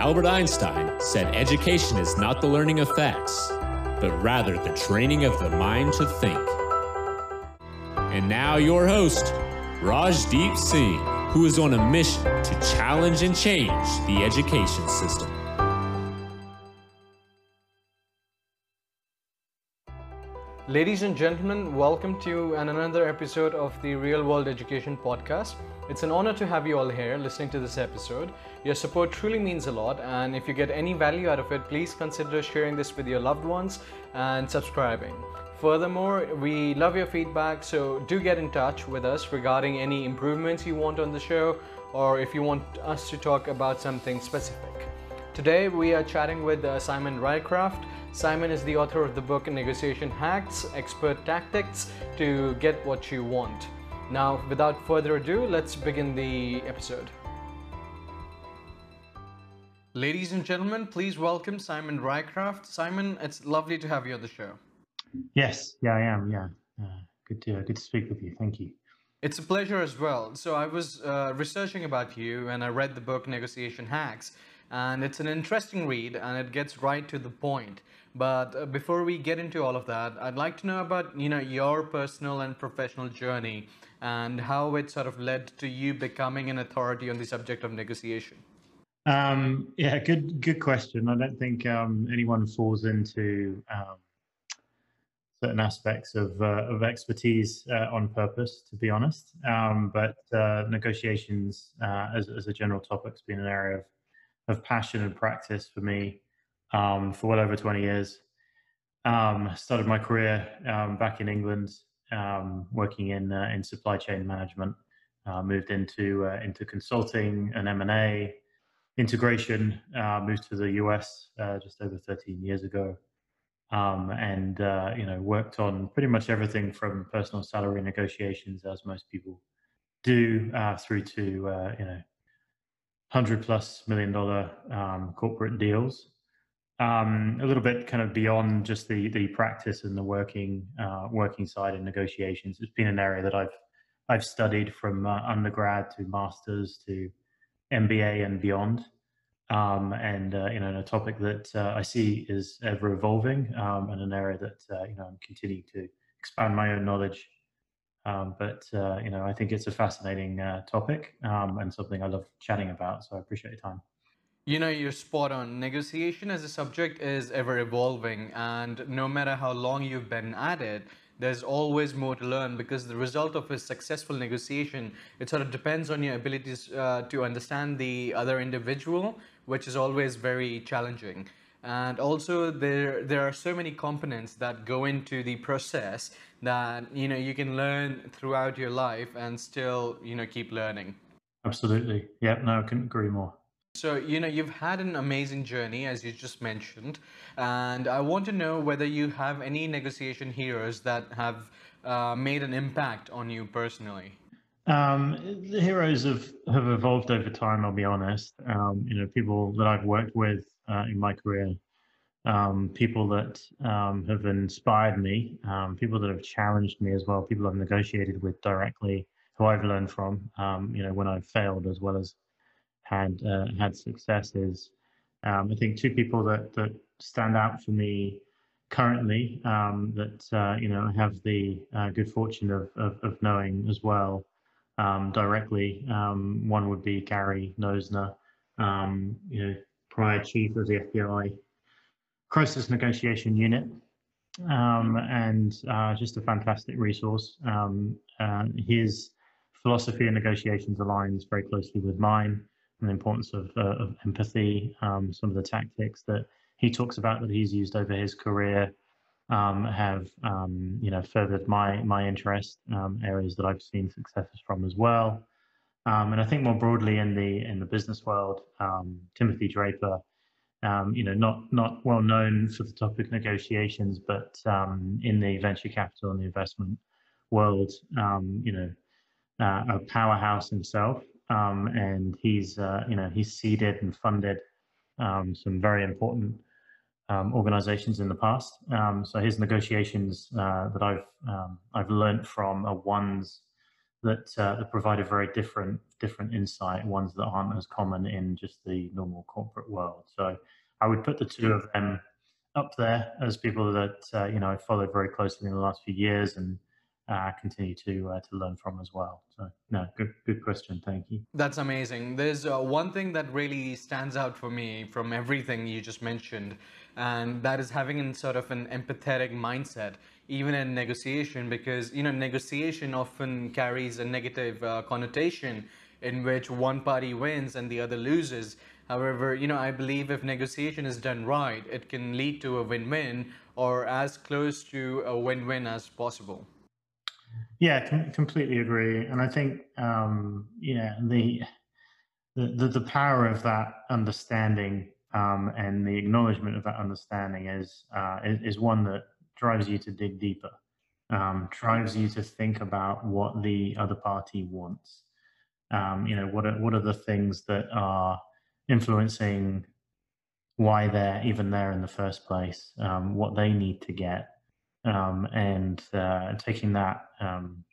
Albert Einstein said education is not the learning of facts, but rather the training of the mind to think. And now, your host, Rajdeep Singh, who is on a mission to challenge and change the education system. Ladies and gentlemen, welcome to an another episode of the Real World Education Podcast. It's an honor to have you all here listening to this episode. Your support truly means a lot, and if you get any value out of it, please consider sharing this with your loved ones and subscribing. Furthermore, we love your feedback, so do get in touch with us regarding any improvements you want on the show or if you want us to talk about something specific. Today, we are chatting with uh, Simon Rycraft. Simon is the author of the book Negotiation Hacks Expert Tactics to Get What You Want. Now, without further ado, let's begin the episode. Ladies and gentlemen, please welcome Simon Rycraft. Simon, it's lovely to have you on the show. Yes, yeah, I am. Yeah, uh, good to good to speak with you. Thank you. It's a pleasure as well. So I was uh, researching about you, and I read the book Negotiation Hacks, and it's an interesting read, and it gets right to the point. But uh, before we get into all of that, I'd like to know about you know your personal and professional journey and how it sort of led to you becoming an authority on the subject of negotiation? Um, yeah, good good question. I don't think um, anyone falls into um, certain aspects of uh, of expertise uh, on purpose, to be honest. Um, but uh, negotiations, uh, as as a general topic, has been an area of of passion and practice for me um, for well over twenty years. Um, started my career back in England um, working in uh, in supply chain management. Uh, moved into uh, into consulting and M and A integration. Uh, moved to the US uh, just over 13 years ago, um, and uh, you know worked on pretty much everything from personal salary negotiations, as most people do, through to you know hundred plus million dollar um, corporate deals um, a little bit kind of beyond just the the practice and the working uh, working side in negotiations. It's been an area that I've I've studied from uh, undergrad to masters to MBA and beyond, um, and uh, you know, a topic that uh, I see is ever evolving um, and an area that uh, you know I'm continuing to expand my own knowledge. Um, but uh, you know, I think it's a fascinating topic um, and something I love chatting about. So I appreciate your time. You know, you're spot on. Negotiation as a subject is ever evolving, and no matter how long you've been at it, there's always more to learn because the result of a successful negotiation it sort of depends on your abilities uh, to understand the other individual which is always very challenging. And also there there are so many components that go into the process that you know you can learn throughout your life and still you know keep learning. Absolutely. Yeah no i couldn't agree more so, you know, you've had an amazing journey, as you just mentioned, and I want to know whether you have any negotiation heroes that have uh, made an impact on you personally. Um, the heroes have, have evolved over time, I'll be honest. Um, you know, people that I've worked with uh, in my career, um, people that um, have inspired me, um, people that have challenged me as well, people I've negotiated with directly, who I've learned from, um, you know, when I've failed as well as had uh, had successes. Um, I think two people that that stand out for me currently um, that uh, you know have the uh, good fortune of, of, of knowing as well um, directly. Um, one would be Gary Noesner, um, you know, prior chief of the FBI crisis negotiation unit. Um, and uh, just a fantastic resource. Uh, his philosophy and negotiations aligns very closely with mine and the importance of, uh, of empathy, um, some of the tactics that he talks about that he's used over his career um, have um, you know furthered my my interest um, areas that I've seen successes from as well. Um, and I think more broadly in the in the business world, um, Timothy Draper, you know, not not well known for the topic negotiations, but in the venture capital and the investment world, you know, uh, a powerhouse himself um, and he's uh, you know he's seeded and funded um, some very important um, organizations in the past. Um, so his negotiations uh, that I've um, I've learned from are ones that uh, that provide a very different different insight, ones that aren't as common in just the normal corporate world. So I would put the two of them up there as people that uh, you know I followed very closely in the last few years and uh, continue to uh, to learn from as well. So no, good good question. Thank you. That's amazing. There's uh, one thing that really stands out for me from everything you just mentioned, and that is having in sort of an empathetic mindset, even in negotiation, because you know negotiation often carries a negative uh, connotation in which one party wins and the other loses. However, you know, I believe if negotiation is done right, it can lead to a win-win or as close to a win-win as possible. Yeah, com- completely agree. And I think, um, yeah, the, the the power of that understanding um, and the acknowledgement of that understanding is, uh, is, is one that drives you to dig deeper, um, drives you to think about what the other party wants. Um, you know, what are what are the things that are influencing why they're even there in the first place, um, what they need to get, um, and uh, taking that um,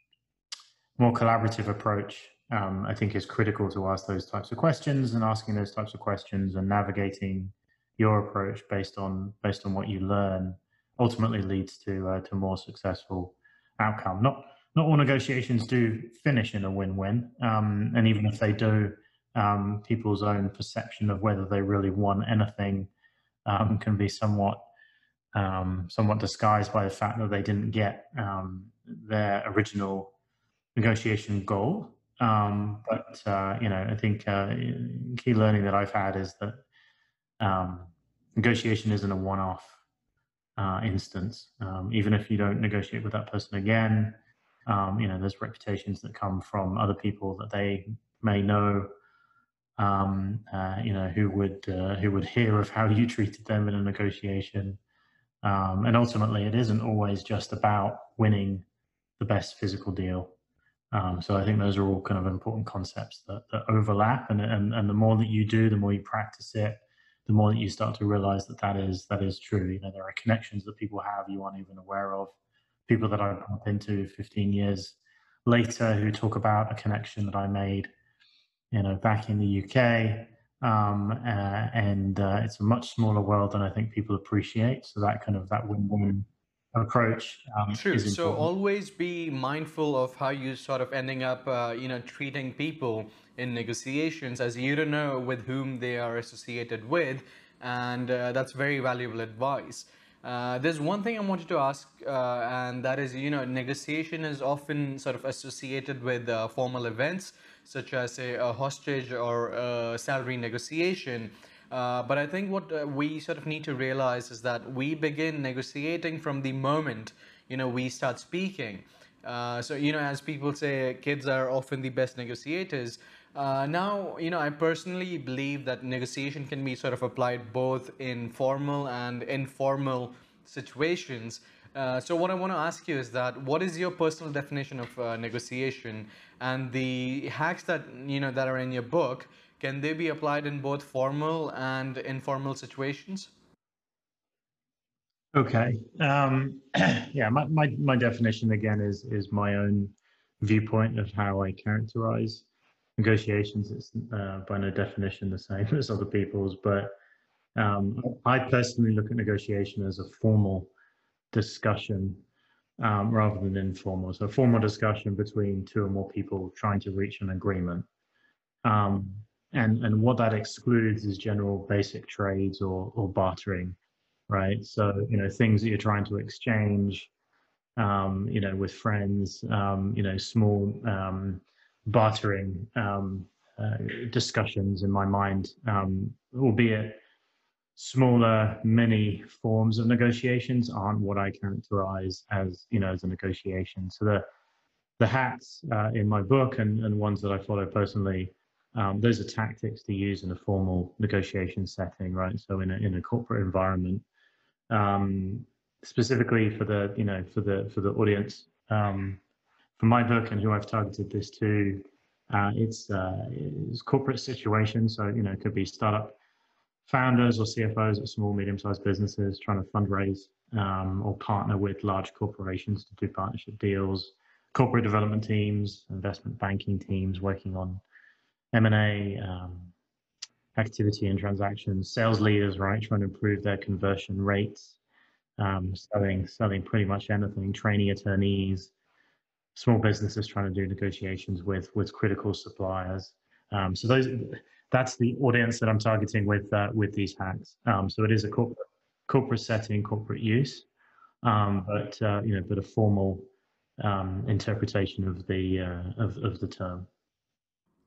more collaborative approach, um, I think, is critical to ask those types of questions and asking those types of questions and navigating your approach based on based on what you learn ultimately leads to uh, to more successful outcome. Not not all negotiations do finish in a win-win, um, and even if they do, um, people's own perception of whether they really want anything um, can be somewhat um, somewhat disguised by the fact that they didn't get um, their original negotiation goal. Um, but uh, you know, I think uh, key learning that I've had is that um, negotiation isn't a one-off uh, instance. Um, even if you don't negotiate with that person again, um, you know, there's reputations that come from other people that they may know uh, you know, who would uh, who would hear of how you treated them in a negotiation, um, and ultimately, it isn't always just about winning the best physical deal. Um, so I think those are all kind of important concepts that, that overlap, and, and and the more that you do, the more you practice it, the more that you start to realize that that is that is true. You know, there are connections that people have you aren't even aware of. People that I bump into 15 years later who talk about a connection that I made, you know, back in the UK um, uh, and uh, it's a much smaller world than I think people appreciate. So that kind of that win-win approach. Um, True. So always be mindful of how you sort of ending up, uh, you know, treating people in negotiations, as you don't know with whom they are associated with, and uh, that's very valuable advice. Uh, there's one thing I wanted to ask, uh, and that is, you know, negotiation is often sort of associated with formal events such as a, hostage or a salary negotiation. Uh, but I think what uh, we sort of need to realize is that we begin negotiating from the moment you know we start speaking. Uh, so you know, as people say, kids are often the best negotiators. Uh, now, you know, I personally believe that negotiation can be sort of applied both in formal and informal situations. Uh, so what I want to ask you is that what is your personal definition of uh, negotiation and the hacks that you know that are in your book can they be applied in both formal and informal situations? Okay. Um, yeah, my, my, my definition again is is my own viewpoint of how I characterize negotiations. It's uh, by no definition the same as other people's, but um, I personally look at negotiation as a formal discussion um, rather than informal. So formal discussion between two or more people trying to reach an agreement. Um, and, and what that excludes is general basic trades or, or bartering, right? So, you know, things that you're trying to exchange, um, you know, with friends, um, you know, small um, bartering um, uh, discussions in my mind, albeit smaller mini forms of negotiations aren't what I characterize as you know as a negotiation. So the the hacks uh, in my book and, and ones that I follow personally, um, those are tactics to use in a formal negotiation setting, right? So in a in a corporate environment, um, specifically for the you know for the for the audience um, for my book and who I've targeted this to, uh, it's uh, it's corporate situations. So you know it could be startup founders or CFOs at small, medium-sized businesses trying to fundraise um, or partner with large corporations to do partnership deals, corporate development teams, investment banking teams working on M&A, um, activity and transactions, sales leaders, right, trying to improve their conversion rates, um, selling selling pretty much anything, training attorneys, small businesses trying to do negotiations with with critical suppliers. Um, so those that's the audience that I'm targeting with uh, with these hacks. Um, so it is a corporate corporate setting, corporate use, um, but uh, you know, but a formal um, interpretation of the uh, of of the term.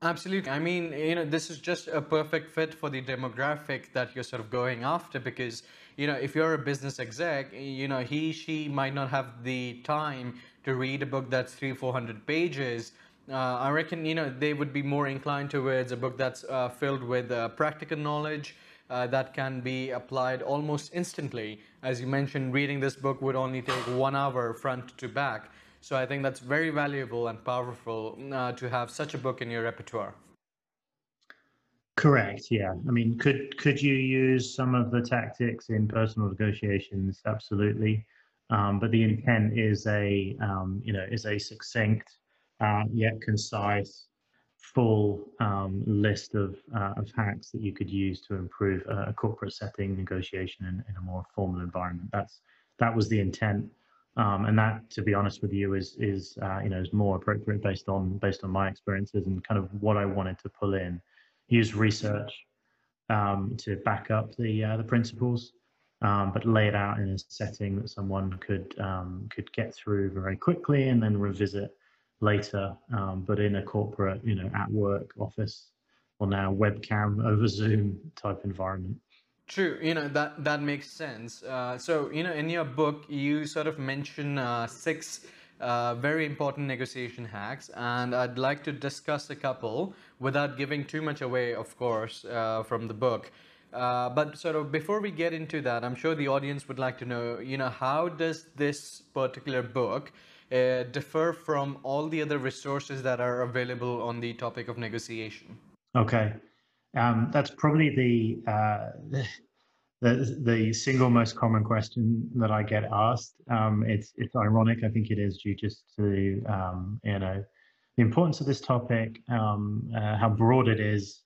Absolutely. I mean, you know, this is just a perfect fit for the demographic that you're sort of going after because, you know, if you're a business exec, you know, he, she might not have the time to read a book that's three, 400 pages. Uh, I reckon, you know, they would be more inclined towards a book that's uh, filled with uh, practical knowledge that can be applied almost instantly. As you mentioned, reading this book would only take one hour front to back. So I think that's very valuable and powerful uh, to have such a book in your repertoire. Correct. Yeah. I mean, could could you use some of the tactics in personal negotiations? Absolutely. Um, but the intent is a um, you know is a succinct uh, yet concise, full um, list of uh, of hacks that you could use to improve a, a corporate setting negotiation in, in, a more formal environment. That's that was the intent um, and that, to be honest with you, is is uh, you know is more appropriate based on based on my experiences and kind of what I wanted to pull in. Use research um, to back up the uh, the principles, um, but lay it out in a setting that someone could um, could get through very quickly and then revisit later. Um, but in a corporate, you know, at work office or now webcam over Zoom type environment. True, you know that that makes sense. Uh, so you know, in your book, you sort of mention uh, six uh, very important negotiation hacks, and I'd like to discuss a couple without giving too much away, of course, uh, from the book. Uh, but sort of before we get into that, I'm sure the audience would like to know, you know, how does this particular book uh, differ from all the other resources that are available on the topic of negotiation? Okay. Um, that's probably the, uh, the the single most common question that I get asked. Um, it's it's ironic. I think it is due just to um, you know the importance of this topic, um, uh, how broad it is,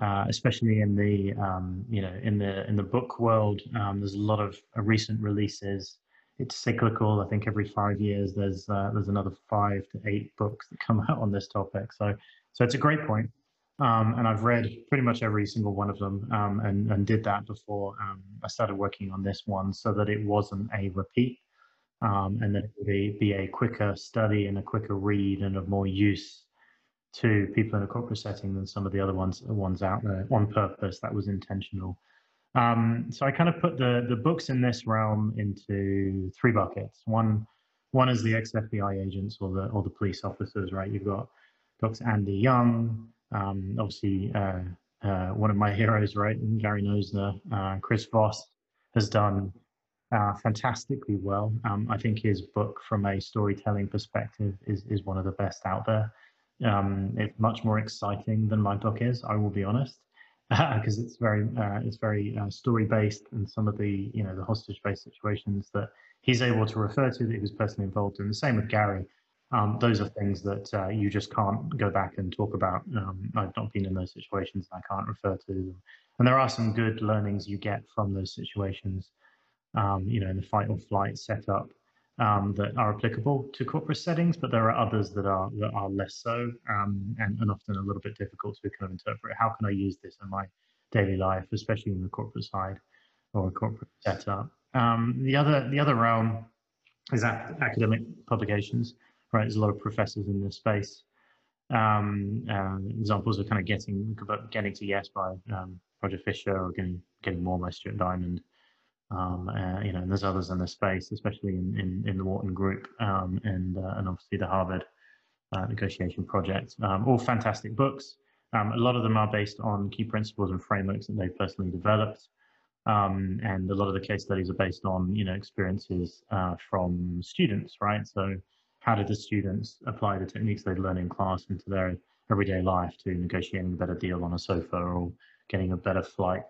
uh, especially in the um, you know in the in the book world. Um, there's a lot of uh, recent releases. It's cyclical. I think every five years there's uh, there's another five to eight books that come out on this topic. So so it's a great point. Um, and I've read pretty much every single one of them um, and, and did that before um, I started working on this one so that it wasn't a repeat um, and that it would be, be a quicker study and a quicker read and of more use to people in a corporate setting than some of the other ones ones out there on purpose. That was intentional. Um, so I kind of put the, the books in this realm into three buckets. One one is the ex-FBI agents or the or the police officers, right? You've got Dr. Andy Young, um, obviously, uh, uh, one of my heroes, right, Gary Noesner, uh, Chris Voss has done uh, fantastically well. Um, I think his book, from a storytelling perspective, is is one of the best out there. Um, it's much more exciting than my book is. I will be honest, because it's very uh, it's very uh, story based, and some of the you know the hostage based situations that he's able to refer to that he was personally involved in. The same with Gary um, those are things that uh, you just can't go back and talk about. Um, I've not been in those situations and I can't refer to them. And there are some good learnings you get from those situations, um, you know, in the fight or flight setup um, that are applicable to corporate settings, but there are others that are that are less so um, and, and often a little bit difficult to kind of interpret. How can I use this in my daily life, especially in the corporate side or a corporate setup? Um, the other the other realm is academic publications right? There's a lot of professors in this space. Uh, examples of kind of getting getting to yes by um, Roger Fisher or getting getting more by Stuart Diamond. Um, uh, you know, and there's others in the space, especially in, in, in the Wharton Group um, and uh, and obviously the Harvard uh, Negotiation Project. Um, all fantastic books. Um, a lot of them are based on key principles and frameworks that they've personally developed. Um, and a lot of the case studies are based on you know experiences uh, from students, right? So how did the students apply the techniques they'd learned in class into their everyday life to negotiating a better deal on a sofa or getting a better flight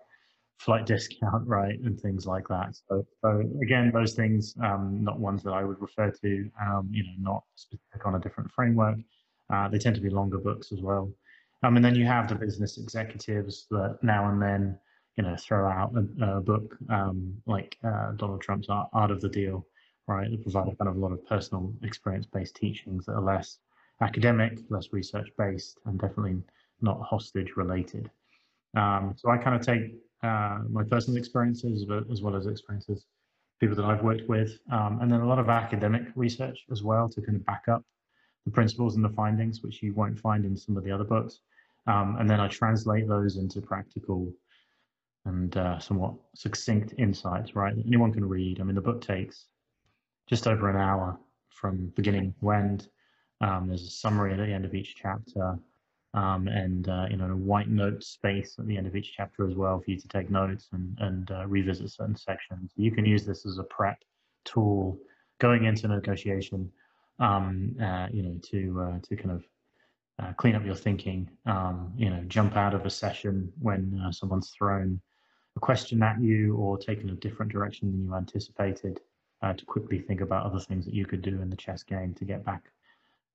flight discount, right, and things like that. So, so again, those things, um, not ones that I would refer to, um, you know, not specific on a different framework. Uh, they tend to be longer books as well. Um, and then you have the business executives that now and then, you know, throw out a, a book um, like uh, Donald Trump's Art, of the Deal, right? That provide a kind of a lot of personal experience-based teachings that are less academic, less research-based, and definitely not hostage-related. Um, so I kind of take uh, my personal experiences as well as experiences people that I've worked with, um, and then a lot of academic research as well to kind of back up the principles and the findings, which you won't find in some of the other books. Um, and then I translate those into practical and uh, somewhat succinct insights, right? Anyone can read. I mean, the book takes just over an hour from beginning to end. Um, there's a summary at the end of each chapter, um, and uh, you know, a white note space at the end of each chapter as well for you to take notes and and uh, revisit certain sections. You can use this as a prep tool going into negotiation. Um, uh, you know, to uh, to kind of uh, clean up your thinking, um, you know, jump out of a session when uh, someone's thrown a question at you or taken a different direction than you anticipated, to quickly think about other things that you could do in the chess game to get back,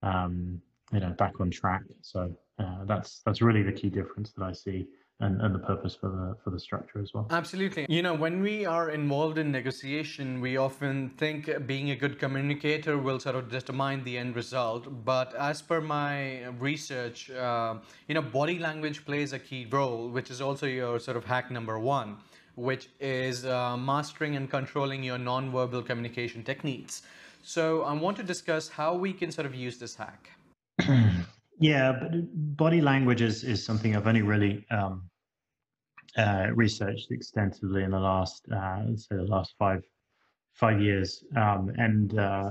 um, you know, back on track. So uh, that's that's really the key difference that I see and, and the purpose for the for the structure as well. Absolutely. You know, when we are involved in negotiation, we often think being a good communicator will sort of determine the end result. But as per my research, uh, you know, body language plays a key role, which is also your sort of hack number one, which is uh, mastering and controlling your non-verbal communication techniques. So I want to discuss how we can sort of use this hack. yeah, but body language is, is something I've only really um, uh, researched extensively in the last, uh, say, the last five five years, um, and uh,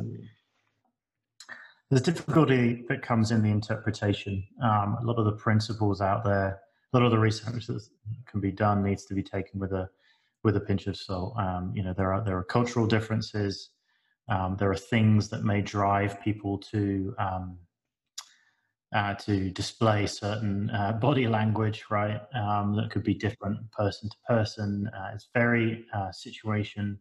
there's difficulty that comes in the interpretation. Um, a lot of the principles out there, a lot of the research that can be done needs to be taken with a with a pinch of salt. Um, you know, there are there are cultural differences. Um, there are things that may drive people to um, uh, to display certain uh, body language, right? Um, that could be different person to person. Uh, it's very uh, situation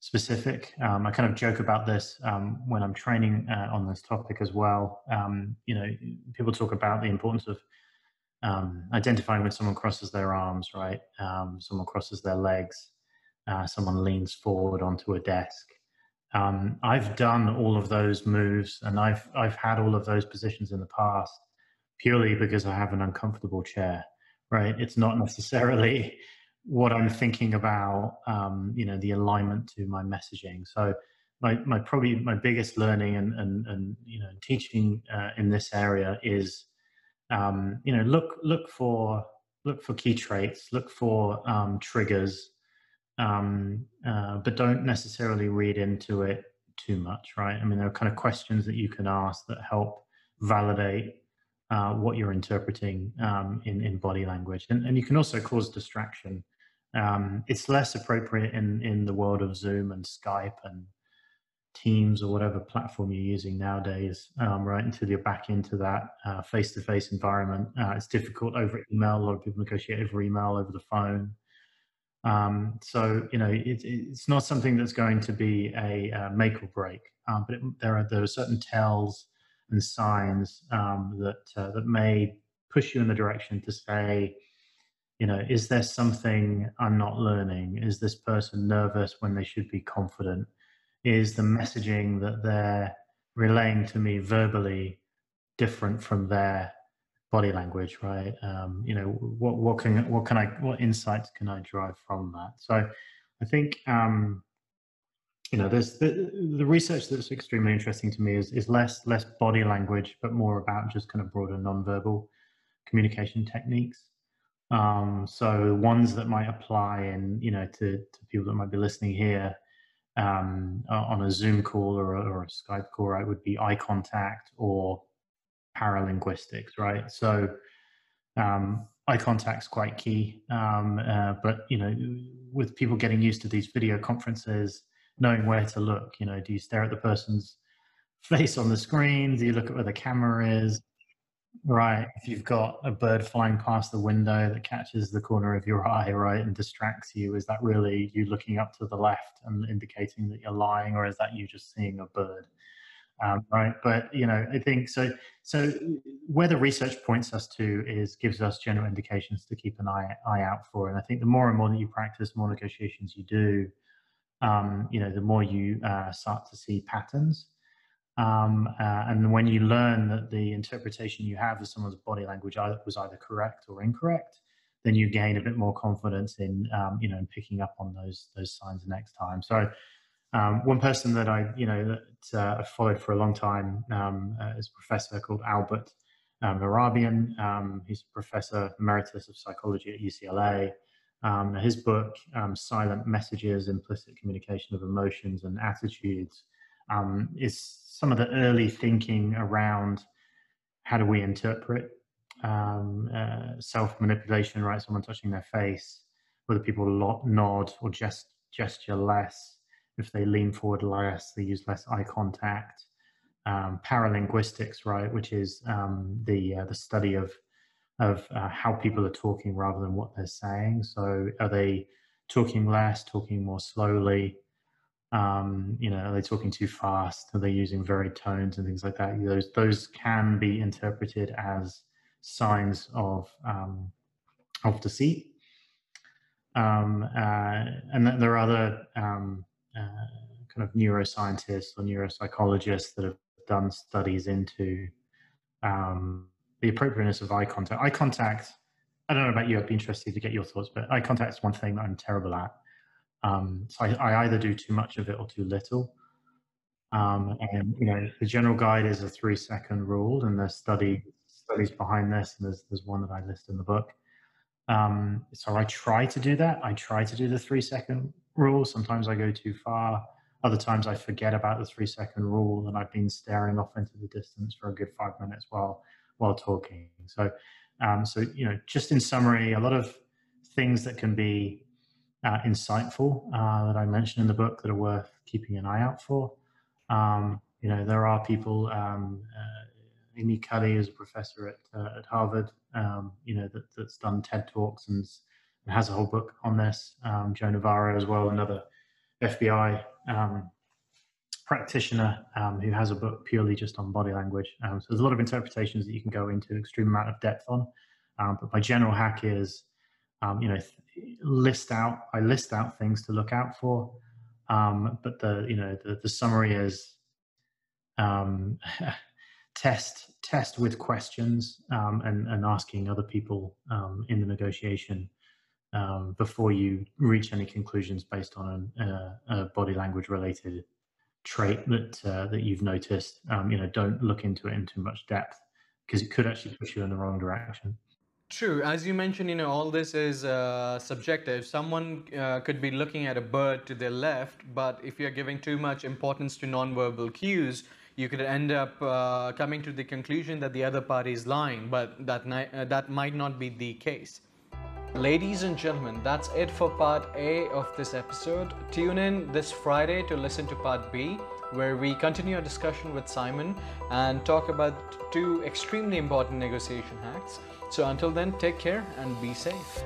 specific. Um, I kind of joke about this um, when I'm training uh, on this topic as well. Um, you know, people talk about the importance of um, identifying when someone crosses their arms, right? Um, someone crosses their legs, uh, someone leans forward onto a desk. Um, I've done all of those moves and I've I've had all of those positions in the past purely because I have an uncomfortable chair, right? It's not necessarily what I'm thinking about, um, you know, the alignment to my messaging. So my, my probably my biggest learning and, and, and you know, teaching uh, in this area is, um, you know, look, look for, look for key traits, look for um, triggers, um, uh, but don't necessarily read into it too much, right? I mean, there are kind of questions that you can ask that help validate uh, what you're interpreting um, in, in body language. And, and you can also cause distraction. Um, it's less appropriate in, in the world of Zoom and Skype and Teams or whatever platform you're using nowadays, um, right? Until you're back into that face to face environment. Uh, it's difficult over email. A lot of people negotiate over email, over the phone. Um, so you know, it, it's not something that's going to be a uh, make or break, um, but it, there are there are certain tells and signs um, that uh, that may push you in the direction to say, you know, is there something I'm not learning? Is this person nervous when they should be confident? Is the messaging that they're relaying to me verbally different from their body language, right? Um, you know, what what can what can I what insights can I drive from that? So, I think um, you know, there's the, the research that's extremely interesting to me is is less less body language, but more about just kind of broader nonverbal communication techniques. Um, so ones that might apply and you know to to people that might be listening here um, on a Zoom call or a, or a Skype call, right, would be eye contact or paralinguistics, right? So um, eye contact's quite key, um, uh, but you know, with people getting used to these video conferences, knowing where to look, you know, do you stare at the person's face on the screen? Do you look at where the camera is? Right. If you've got a bird flying past the window that catches the corner of your eye, right, and distracts you, is that really you looking up to the left and indicating that you're lying, or is that you just seeing a bird? Um, right? But you know, I think so. So where the research points us to is gives us general indications to keep an eye eye out for. And I think the more and more that you practice, more negotiations you do, um, you know, the more you uh, start to see patterns. Um, uh, and when you learn that the interpretation you have of someone's body language was either correct or incorrect, then you gain a bit more confidence in, um, you know, in picking up on those those signs the next time. So um, one person that I, you know, that uh, I've followed for a long time um, uh, is a professor called Albert uh, Mehrabian. Um, he's a professor emeritus of psychology at UCLA. Um, his book, um, Silent Messages, Implicit Communication of Emotions and Attitudes, um, is some of the early thinking around how do we interpret um, uh, self-manipulation, right? Someone touching their face, whether people nod or just gesture less, if they lean forward less, they use less eye contact. Um, paralinguistics, right, which is um, the uh, the study of of uh, how people are talking rather than what they're saying. So, are they talking less, talking more slowly? Um, you know, are they talking too fast? Are they using varied tones and things like that? Those those can be interpreted as signs of um, of deceit. Um, uh, and then there are other um, kind of neuroscientists or neuropsychologists that have done studies into um, the appropriateness of eye contact. Eye contact, I don't know about you, I'd be interested to get your thoughts, but eye contact is one thing that I'm terrible at. Um, so I, I, either do too much of it or too little. Um, and you know, the general guide is a three second rule, and there's study studies behind this, and there's there's one that I list in the book. Um, so I try to do that. I try to do the three second rule. Sometimes I go too far. Other times I forget about the three second rule and I've been staring off into the distance for a good five minutes while while talking. So, um, so you know, just in summary, a lot of things that can be uh, insightful uh, that I mentioned in the book that are worth keeping an eye out for. Um, you know, there are people. Um, uh, Amy Cuddy is a professor at uh, at Harvard. Um, you know, that, that's done TED talks and and has a whole book on this. Um, Joe Navarro as well, another FBI um, practitioner um, who has a book purely just on body language. Um, so there's a lot of interpretations that you can go into extreme amount of depth on. Um, but my general hack is, um, you know, list out. I list out things to look out for. but the you know the, the summary is test test with questions and and asking other people in the negotiation um, before you reach any conclusions based on a, a body language related trait that uh, that you've noticed. Um, you know, don't look into it in too much depth because it could actually push you in the wrong direction. True. As you mentioned, you know, all this is uh, subjective. Someone uh, could be looking at a bird to their left, but if you're giving too much importance to nonverbal cues, you could end up uh, coming to the conclusion that the other party is lying, but that, uh, that might not be the case. Ladies and gentlemen, that's it for part A of this episode. Tune in this Friday to listen to part B, where we continue our discussion with Simon and talk about two extremely important negotiation hacks. So until then, take care and be safe.